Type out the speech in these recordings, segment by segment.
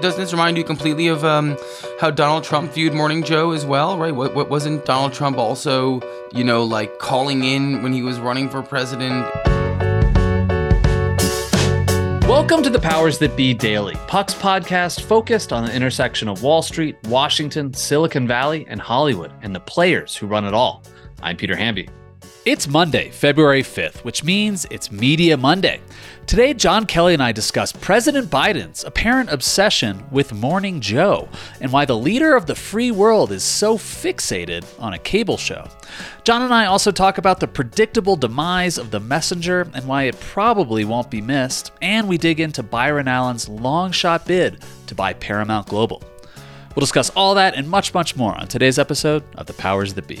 Doesn't this remind you completely of um, how Donald Trump viewed Morning Joe as well, right? What, what wasn't Donald Trump also, you know, like calling in when he was running for president? Welcome to the Powers That Be Daily, Puck's podcast focused on the intersection of Wall Street, Washington, Silicon Valley, and Hollywood, and the players who run it all. I'm Peter Hamby. It's Monday, February 5th, which means it's Media Monday. Today, Jon Kelly and I discuss President Biden's apparent obsession with Morning Joe and why the leader of the free world is so fixated on a cable show. Jon and I also talk about the predictable demise of the messenger and why it probably won't be missed, and we dig into Byron Allen's long shot bid to buy Paramount Global. We'll discuss all that and much, much more on today's episode of The Powers That Be.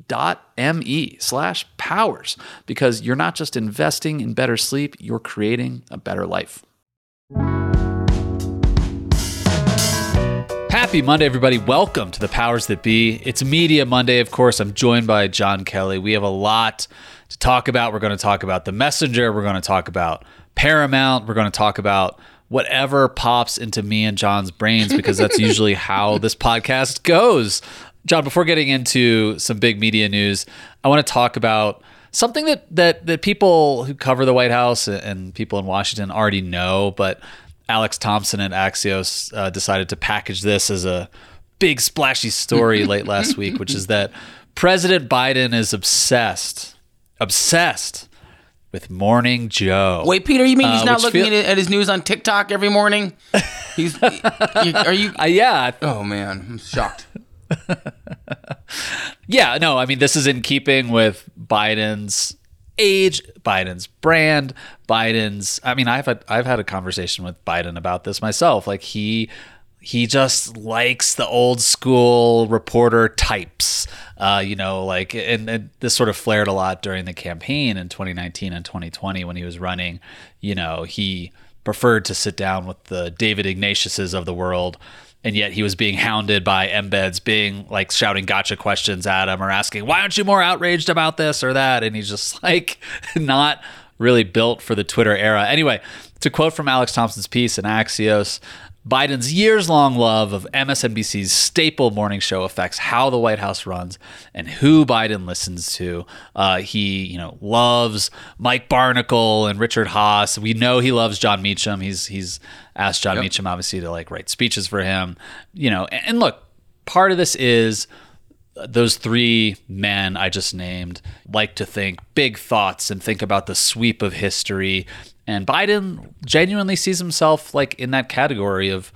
www.sleepsleep.me slash powers because you're not just investing in better sleep, you're creating a better life. Happy Monday, everybody. Welcome to the Powers That Be. It's Media Monday, of course. I'm joined by Jon Kelly. We have a lot to talk about. We're going to talk about The Messenger. We're going to talk about Paramount. We're going to talk about whatever pops into me and Jon's brains because that's usually how this podcast goes. Jon, before getting into some big media news, I want to talk about something that that that people who cover the White House and people in Washington already know, but Alex Thompson at Axios uh, decided to package this as a big splashy story late last week, which is that President Biden is obsessed, obsessed with Morning Joe. Wait, Peter, you mean he's Uh, not looking feel- at, at his news on TikTok every morning? He's, are you? Uh, yeah, Oh man, I'm shocked. Yeah, no, I mean this is in keeping with Biden's age, Biden's brand, Biden's I mean I've had I've had a conversation with Biden about this myself. Like he he just likes the old school reporter types. Uh, you know, like and, and this sort of flared a lot during the campaign in 2019 and 2020 when he was running, you know, he preferred to sit down with the David Ignatiuses of the world and yet he was being hounded by embeds being like shouting gotcha questions at him or asking why aren't you more outraged about this or that? And he's just like not really built for the twitter era. Anyway to quote from alex thompson's piece in axios Biden's years long love of MSNBC's staple morning show affects how the White House runs and who Biden listens to. Uh, he, you know, loves Mike Barnicle and Richard Haass. We know he loves Jon Meacham. He's he's asked Jon Meacham obviously to like write speeches for him. You know, and, and look, part of this is those three men I just named like to think big thoughts and think about the sweep of history. And Biden genuinely sees himself like in that category of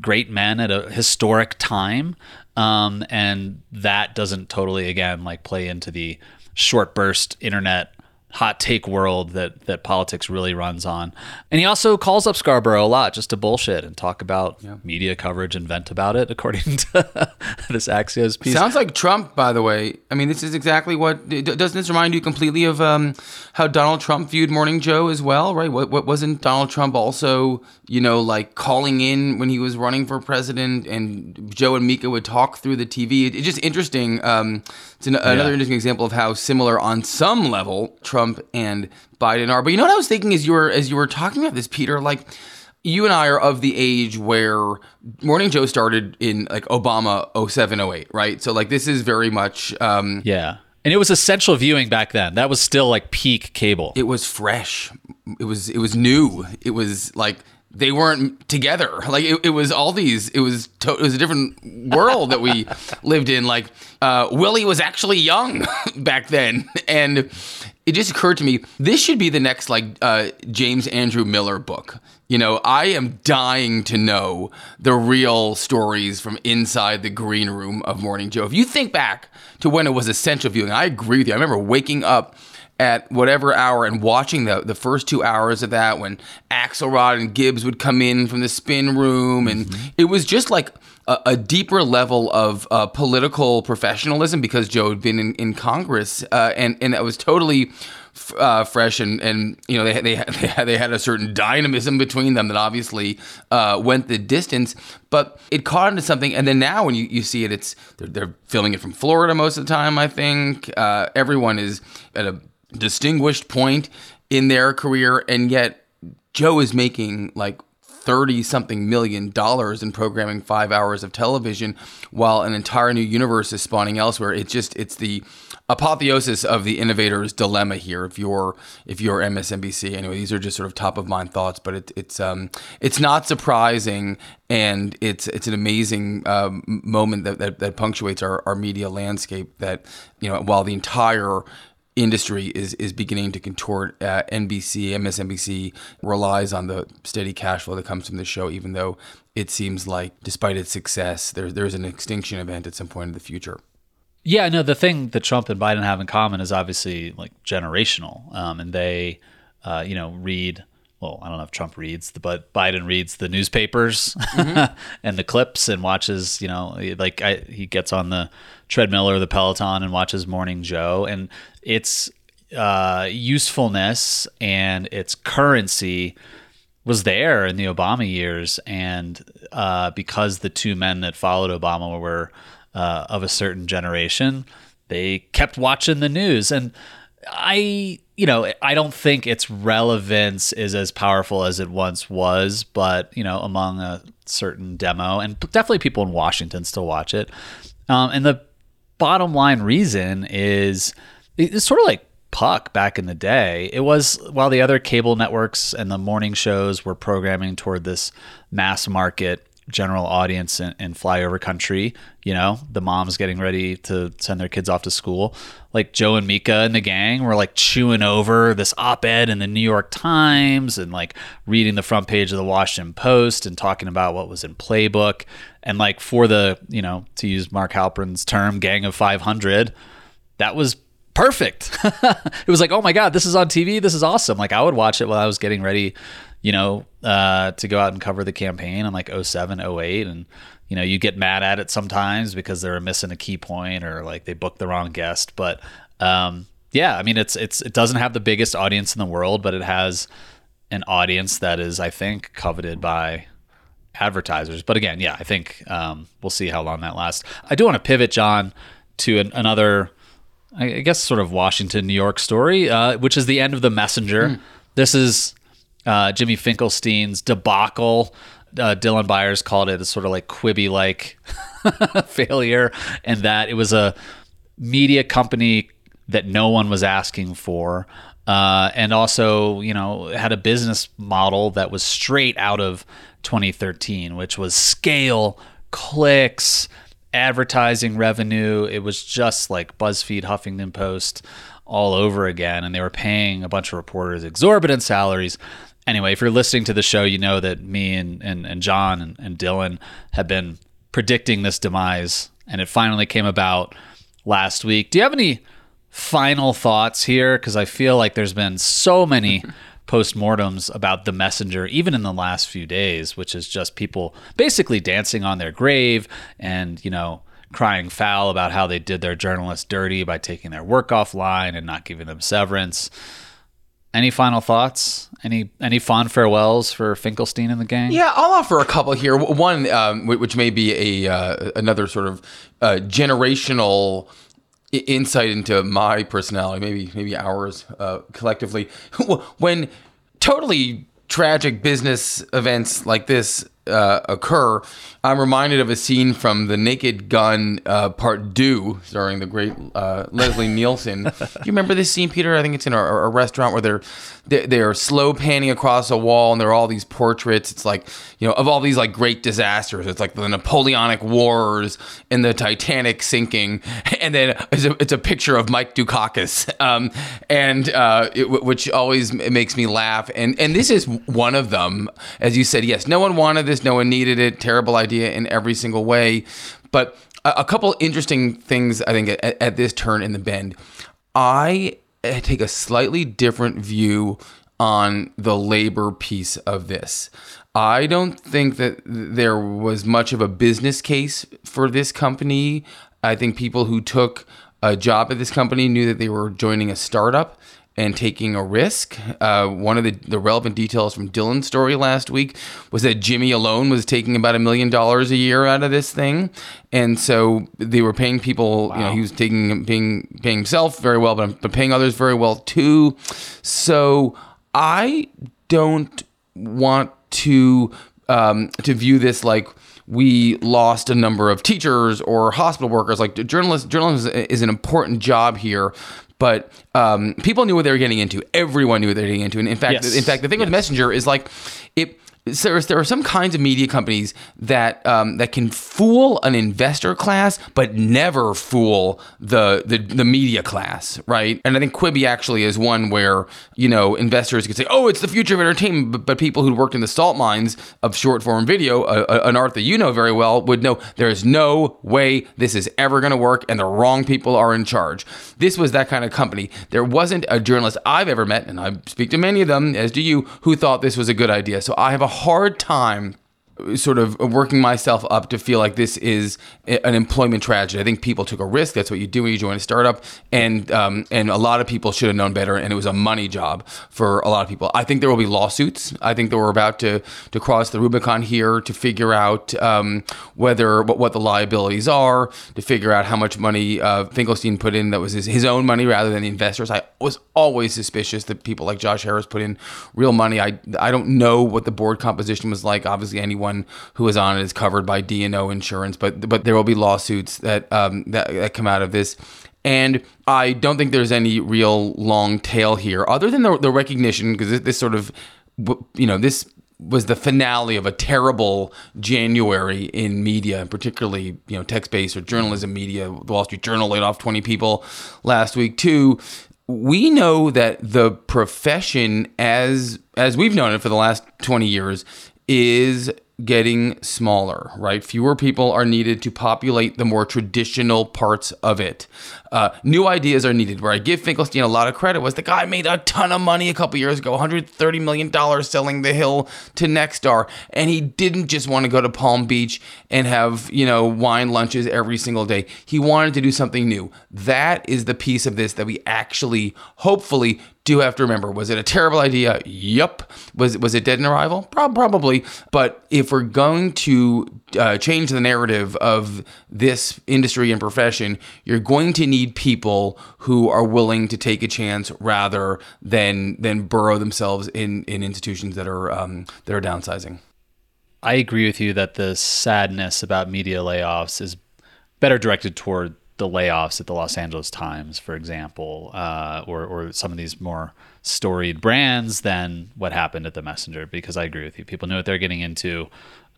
great men at a historic time. Um, and that doesn't totally, again, like play into the short burst internet hot take world that that politics really runs on. And he also calls up Scarborough a lot just to bullshit and talk about yeah. media coverage and vent about it, according to this Axios piece. Sounds like Trump, by the way. I mean, this is exactly what doesn't this remind you completely of um, how Donald Trump viewed Morning Joe as well, right? What, what wasn't Donald Trump also, you know, like calling in when he was running for president, and Joe and Mika would talk through the TV. It, it's just interesting. Um, it's an, yeah. another interesting example of how similar, on some level, Trump and Biden are. But you know what I was thinking as you were as you were talking about this, Peter, like you and I are of the age where Morning Joe started in like Obama 07, 08, right? So like this is very much um, yeah. And it was essential viewing back then. That was still like peak cable. It was fresh. It was it was new. It was like they weren't together. Like it, it was all these. It was to, it was a different world that we lived in. Like uh, Willie was actually young back then, and it just occurred to me this should be the next like uh, James Andrew Miller book. You know, I am dying to know the real stories from inside the green room of Morning Joe. If you think back to when it was essential viewing, I agree with you. I remember waking up at whatever hour and watching the the first two hours of that when Axelrod and Gibbs would come in from the spin room, and mm-hmm. it was just like a, a deeper level of uh, political professionalism because Joe had been in, in Congress, uh, and and it was totally. Uh, fresh and and you know they they they had, they had a certain dynamism between them that obviously uh, went the distance, but it caught into something. And then now when you, you see it, it's they're, they're filming it from Florida most of the time. I think uh, everyone is at a distinguished point in their career, and yet Joe is making like 30 something million dollars in programming five hours of television while an entire new universe is spawning elsewhere. It's just, it's the apotheosis of the innovator's dilemma here. If you're, if you're MSNBC, anyway, these are just sort of top of mind thoughts, but it, it's, um, it's not surprising. And it's, it's an amazing um, moment that, that, that punctuates our, our media landscape that, you know, while the entire industry is is beginning to contort. Uh, NBC, MSNBC relies on the steady cash flow that comes from the show, even though it seems like, despite its success, there, there's an extinction event at some point in the future. Yeah, no. The thing that Trump and Biden have in common is obviously like generational, um, and they, uh, you know, read. Well, I don't know if Trump reads, but Biden reads the newspapers mm-hmm. and the clips and watches. You know, like I, he gets on the treadmill or the Peloton and watches Morning Joe, and its uh, usefulness and its currency was there in the Obama years, and uh, because the two men that followed Obama were uh, of a certain generation, they kept watching the news. And I, you know, I don't think its relevance is as powerful as it once was, but you know, among a certain demo, and definitely people in Washington still watch it. Um, and the bottom line reason is it's sort of like Puck back in the day. It was while the other cable networks and the morning shows were programming toward this mass market general audience in, in, flyover country, you know, the moms getting ready to send their kids off to school. Like Joe and Mika and the gang were like chewing over this op ed in the New York Times and like reading the front page of the Washington Post and talking about what was in Playbook. And like for the, you know, to use Mark Halperin's term, gang of 500, that was perfect. it was like, oh my God, this is on TV. This is awesome. Like I would watch it while I was getting ready, you know, uh, to go out and cover the campaign in like 07, 08. And, you know, you get mad at it sometimes because they're missing a key point or like they booked the wrong guest. But um, yeah, I mean, it's, it's, it doesn't have the biggest audience in the world, but it has an audience that is, I think, coveted by advertisers. But again, yeah, I think um, we'll see how long that lasts. I do want to pivot, Jon, to an, another I guess, sort of Washington, New York story, uh, which is the end of The Messenger. Mm. This is uh, Jimmy Finkelstein's debacle. Uh, Dylan Byers called it a sort of like Quibi like failure, and that it was a media company that no one was asking for. Uh, and also, you know, had a business model that was straight out of 2013, which was scale, clicks, advertising revenue. It was just like BuzzFeed, Huffington Post all over again. And they were paying a bunch of reporters exorbitant salaries. anyway, if you're listening to the show, you know that me and, and, and Jon and, and Dylan have been predicting this demise, and it finally came about last week. Do you have any final thoughts here? Because I feel like there's been so many postmortems about the messenger, even in the last few days, which is just people basically dancing on their grave and, you know, crying foul about how they did their journalists dirty by taking their work offline and not giving them severance. Any final thoughts? Any any fond farewells for Finkelstein and the gang? Yeah, I'll offer a couple here. One, um, which may be a uh, another sort of uh, generational insight into my personality, maybe maybe ours uh, collectively. when totally tragic business events like this uh, occur, I'm reminded of a scene from The Naked Gun uh, Part Deux, starring the great uh, Leslie Nielsen. Do you remember this scene, Peter? I think it's in a, a restaurant where they're, they're slow panning across a wall, and there are all these portraits. It's like you know of all these like great disasters. It's like the Napoleonic Wars and the Titanic sinking, and then it's a, it's a picture of Mike Dukakis, um, and uh, it, which always makes me laugh. And and this is one of them, as you said. Yes, no one wanted this. No one needed it. Terrible idea in every single way. But a, a couple interesting things, I think, at, at this turn in the bend. I Eh, take a slightly different view on the labor piece of this. I don't think that there was much of a business case for this company. I think people who took a job at this company knew that they were joining a startup and taking a risk. Uh, one of the, the relevant details from Dylan's story last week was that Jimmy alone was taking about a million dollars a year out of this thing, and so they were paying people. Wow. You know, he was taking paying paying himself very well, but, but paying others very well too. So I don't want to um, to view this like we lost a number of teachers or hospital workers. Like journalists, journalism is an important job here, but um, people knew what they were getting into. Everyone knew what they were getting into. And in fact, yes. in fact, the thing yes. with Messenger is like it there, there are some kinds of media companies that um, that can fool an investor class, but never fool the, the the media class, right? And I think Quibi actually is one where you know investors could say, "Oh, it's the future of entertainment," but, but people who worked in the salt mines of short form video, uh, an art that you know very well, would know there is no way this is ever going to work, and the wrong people are in charge. This was that kind of company. There wasn't a journalist I've ever met, and I speak to many of them, as do you, who thought this was a good idea. So I have a hard time sort of working myself up to feel like this is an employment tragedy. I think people took a risk. That's what you do when you join a startup, and um, and a lot of people should have known better. And it was a money job for a lot of people. I think there will be lawsuits. I think that we're about to to cross the Rubicon here to figure out um, whether what, what the liabilities are, to figure out how much money uh, Finkelstein put in that was his, his own money rather than the investors. I was always suspicious that people like Josh Harris put in real money. I I don't know what the board composition was like. Obviously, anyone anyone who is on it is covered by D and O insurance, but but there will be lawsuits that um, that, that come out of this. And I don't think there's any real long tail here, other than the, the recognition, because this, this sort of, you know, this was the finale of a terrible January in media, and particularly you know text-based or journalism media. The Wall Street Journal laid off 20 people last week too. We know that the profession, as as we've known it for the last 20 years, is getting smaller, right? Fewer people are needed to populate the more traditional parts of it. Uh, new ideas are needed. Where I give Finkelstein a lot of credit was the guy made a ton of money a couple years ago, 130 million dollars selling The Hill to Nexstar, and he didn't just want to go to Palm Beach and have you know wine lunches every single day. He wanted to do something new. That is the piece of this that we actually, hopefully, do have to remember. Was it a terrible idea? Yup. Was was it dead in arrival? Probably. But if we're going to uh, change the narrative of this industry and profession, you're going to need people who are willing to take a chance rather than than burrow themselves in in institutions that are um, that are downsizing. I agree with you that the sadness about media layoffs is better directed toward the layoffs at the Los Angeles Times, for example, uh, or, or some of these more storied brands than what happened at the Messenger. Because I agree with you, people know what they're getting into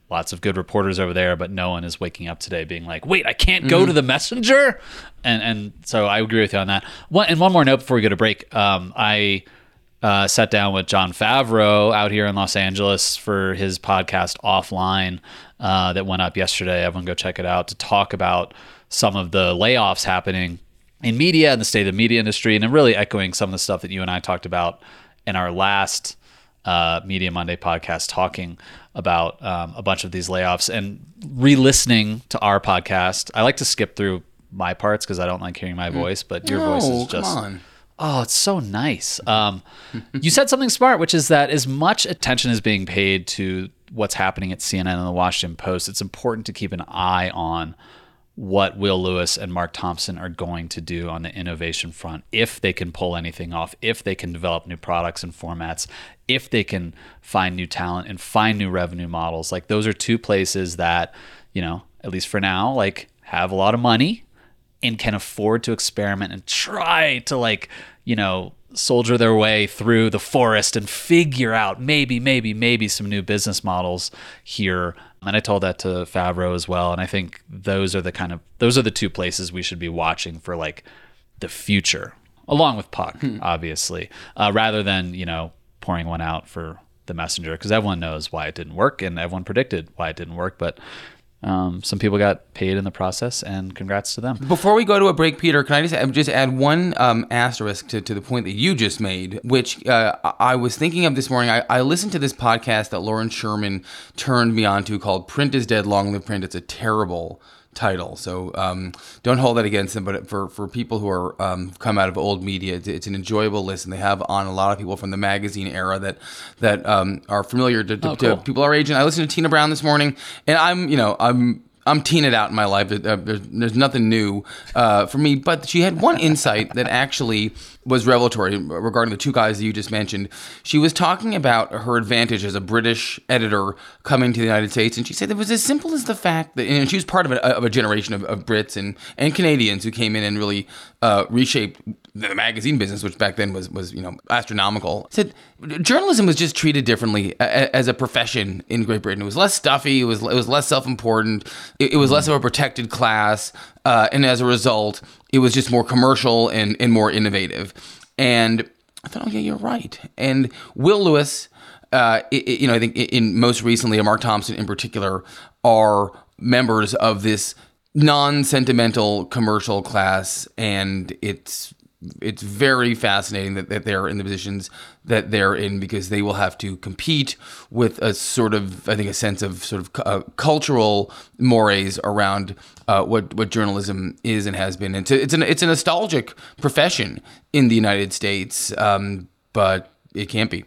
lots of good reporters over there, but no one is waking up today being like, "Wait, I can't go mm. to the messenger." And and so I agree with you on that. One and one more note before we go to break. Um, I uh, sat down with Jon Favreau out here in Los Angeles for his podcast Offline uh, that went up yesterday. Everyone go check it out to talk about some of the layoffs happening in media and the state of the media industry, and then really echoing some of the stuff that you and I talked about in our last uh, Media Monday podcast, talking about um, a bunch of these layoffs and re-listening to our podcast. I like to skip through my parts because I don't like hearing my voice, but your voice is just on. Oh, it's so nice. Um, you said something smart, which is that as much attention is being paid to what's happening at CNN and the Washington Post, it's important to keep an eye on what Will Lewis and Mark Thompson are going to do on the innovation front, if they can pull anything off, if they can develop new products and formats, if they can find new talent and find new revenue models. Like those are two places that, you know, at least for now, like have a lot of money and can afford to experiment and try to like you know soldier their way through the forest and figure out maybe maybe maybe some new business models here and i told that to favreau as well. And i think those are the kind of those are the two places we should be watching for like the future along with puck obviously uh, rather than you know pouring one out for the messenger. Because everyone knows why it didn't work and everyone predicted why it didn't work. But um, some people got paid in the process, and congrats to them. Before we go to a break, Peter, can I just just add one um, asterisk to, to the point that you just made, which uh, I was thinking of this morning. I, I listened to this podcast that Lauren Sherman turned me on to called "Print is Dead, Long Live Print." It's a terrible title, so um, don't hold that against them. But for for people who are um, come out of old media, it's, it's an enjoyable listen. They have on a lot of people from the magazine era that that um, are familiar to, to, Oh, cool. to people our age. And I listened to Tina Brown this morning, and I'm you know I'm I'm teened out in my life. Uh, There's, there's nothing new uh, for me. But she had one insight that actually was revelatory regarding the two guys that you just mentioned. She was talking about her advantage as a British editor coming to the United States, and she said it was as simple as the fact that, and she was part of a, of a generation of, of Brits and, and Canadians who came in and really uh, reshaped the magazine business, which back then was was you know astronomical. Said journalism was just treated differently a- a- as a profession in Great Britain. It was less stuffy. It was it was less self important. It, it was less of a protected class, uh, and as a result, it was just more commercial and and more innovative. And I thought, oh yeah, you're right. And Will Lewis, uh, i- i- you know, I think in, most recently, Mark Thompson in particular, are members of this non-sentimental commercial class, and it's it's very fascinating that, that they're in the positions that they're in because they will have to compete with a sort of I think a sense of sort of uh, cultural mores around uh, what what journalism is and has been. It's a, it's an it's a nostalgic profession in the United States, um, but it can't be.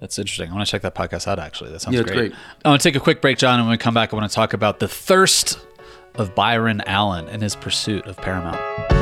That's interesting. I want to check that podcast out. Actually, that sounds Yeah, it's great. great. I want to take a quick break, Jon, and when we come back, I want to talk about the thirst of Byron Allen and his pursuit of Paramount.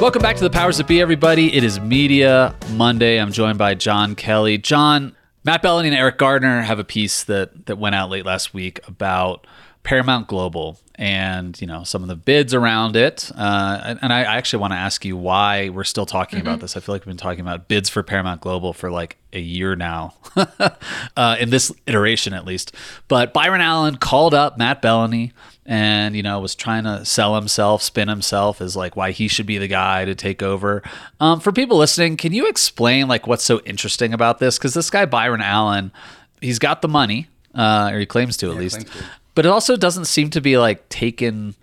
Welcome back to the Powers That Be, everybody. It is Media Monday. I'm joined by Jon Kelly. Jon, Matt Belloni and Eriq Gardner have a piece that that went out late last week about Paramount Global and you know some of the bids around it. Uh, and, and I actually want to ask you why we're still talking about this. I feel like we've been talking about bids for Paramount Global for like a year now, uh, in this iteration at least. But Byron Allen called up Matt Belloni and you know was trying to sell himself, spin himself as like why he should be the guy to take over. Um, for people listening, can you explain like what's so interesting about this? Because this guy Byron Allen, he's got the money, uh, or he claims to at least, to. but it also doesn't seem to be like taken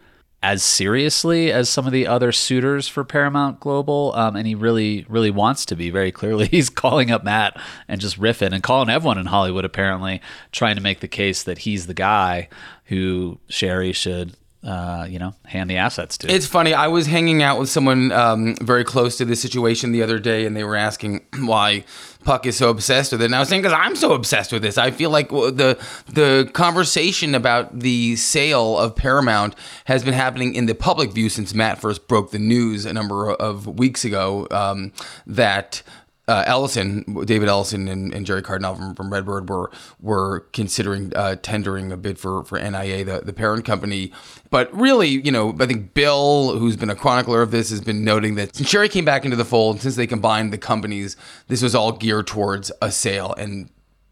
as seriously as some of the other suitors for Paramount Global, um, and he really, really wants to be. Very clearly, he's calling up Matt and just riffing and calling everyone in Hollywood apparently, trying to make the case that he's the guy who Shari should, uh, you know, hand the assets to. It's funny. I was hanging out with someone um, very close to this situation the other day, and they were asking why Puck is so obsessed with it. And I was saying because I'm so obsessed with this. I feel like the the conversation about the sale of Paramount has been happening in the public view since Matt first broke the news a number of weeks ago. Um, that uh, Ellison, David Ellison, and, and Gerry Cardinale from, from RedBird were were considering uh, tendering a bid for for NAI, the, the parent company. But really, you know, I think Bill, who's been a chronicler of this, has been noting that since Shari came back into the fold, since they combined the companies, this was all geared towards a sale and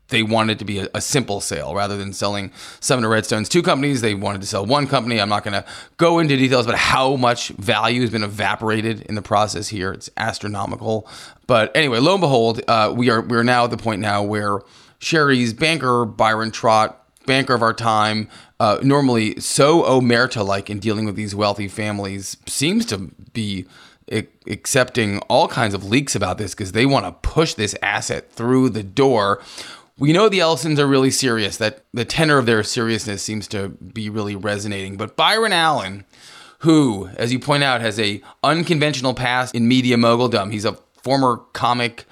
they wanted to be a, a, simple sale rather than selling Sumner Redstone's two companies. They wanted to sell one company. I'm not going to go into details about how much value has been evaporated in the process here. It's astronomical. But anyway, lo and behold, uh, we are we are now at the point now where Shari's banker Byron Trott, banker of our time, uh, normally so omerta like in dealing with these wealthy families, seems to be accepting all kinds of leaks about this because they want to push this asset through the door we know the Ellisons are really serious. That the tenor of their seriousness seems to be really resonating. But Byron Allen, who, as you point out, has a unconventional past in media moguldom. He's a former comic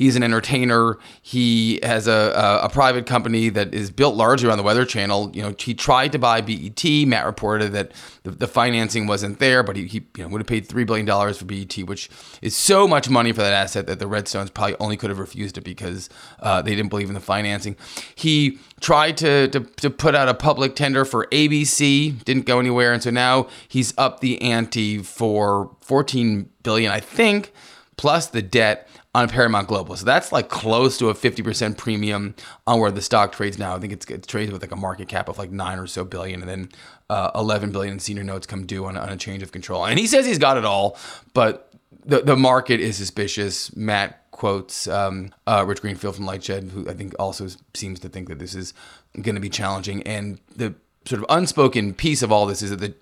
He's an entertainer. He has a, a, a, private company that is built largely around the Weather Channel. You know, he tried to buy BET. Matt reported that the, the financing wasn't there, but he, he you know, would have paid $3 billion for BET, which is so much money for that asset that the Redstones probably only could have refused it because uh, they didn't believe in the financing. He tried to, to, to put out a public tender for ABC, didn't go anywhere. And so now he's up the ante for 14 billion, I think, plus the debt on Paramount Global. So that's like close to a 50% premium on where the stock trades now. I think it's, it's traded with like a market cap of like nine or so billion and then uh, 11 billion senior notes come due on, on a change of control. And he says he's got it all, but the, the market is suspicious. Matt quotes um, uh, Rich Greenfield from Lightshed, who I think also seems to think that this is going to be challenging. And the sort of unspoken piece of all this is that the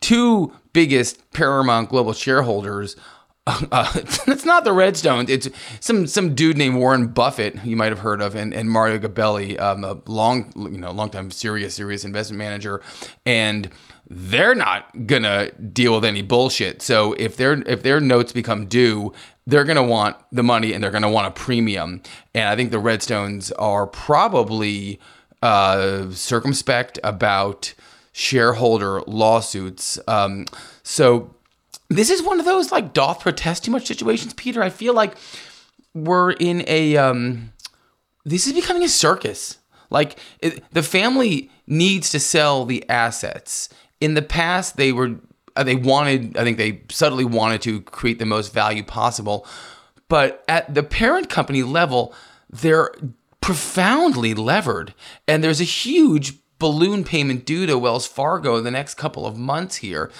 two biggest Paramount Global shareholders uh, it's not the Redstones. It's some some dude named Warren Buffett you might have heard of, and, and Mario Gabelli, um, a long you know long time serious serious investment manager, and they're not gonna deal with any bullshit. So if their if their notes become due, they're gonna want the money and they're gonna want a premium. And I think the Redstones are probably uh, circumspect about shareholder lawsuits. Um, so this is one of those like doth protest too much situations, Peter. I feel like we're in a um this is becoming a circus. Like it, the family needs to sell the assets. In the past, they were uh, they wanted. I think they subtly wanted to create the most value possible, but at the parent company level, they're profoundly levered, and there's a huge balloon payment due to Wells Fargo in the next couple of months here.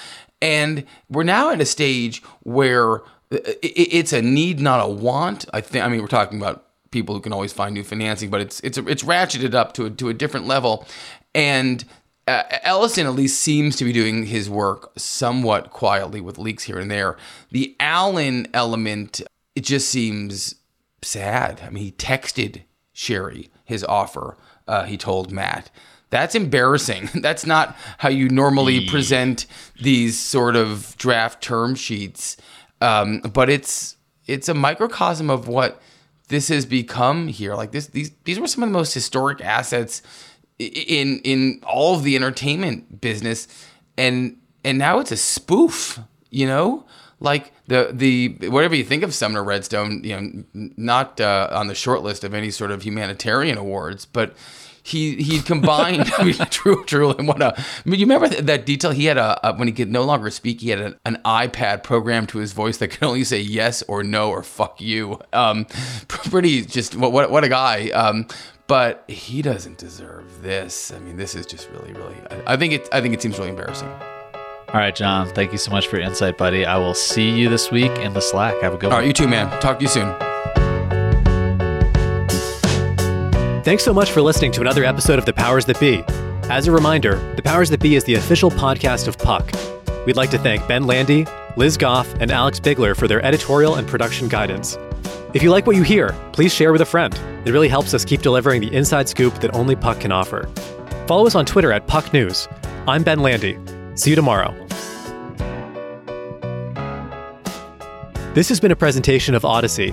And we're now at a stage where it's a need, not a want. I think. I mean, we're talking about people who can always find new financing, but it's it's it's ratcheted up to a, to a different level. And uh, Ellison at least seems to be doing his work somewhat quietly with leaks here and there. The Allen element, it just seems sad. I mean, he texted Shari his offer. Uh, he told Matt that's embarrassing. That's not how you normally present these sort of draft term sheets. Um, but it's it's a microcosm of what this has become here. Like this, these these were some of the most historic assets in in all of the entertainment business, and and now it's a spoof. You know, like the the whatever you think of Sumner Redstone, you know, not uh, on the short list of any sort of humanitarian awards, but he he combined I mean, true true and what a I mean you remember that detail he had a, a when he could no longer speak he had an, an, iPad programmed to his voice that could only say yes or no or fuck you um pretty just what what, what a guy um but he doesn't deserve this. I mean, this is just really, really. I, I think it. I think it seems really embarrassing. All right, Jon. Thank you so much for your insight, buddy. I will see you this week in the Slack. Have a good All one. right, you too, man. Talk to you soon. Thanks so much for listening to another episode of The Powers That Be. As a reminder, The Powers That Be is the official podcast of Puck. We'd like to thank Ben Landy, Liz Goff, and Alex Bigler for their editorial and production guidance. If you like what you hear, please share with a friend. It really helps us keep delivering the inside scoop that only Puck can offer. Follow us on Twitter at Puck News. I'm Ben Landy. See you tomorrow. This has been a presentation of Audacy.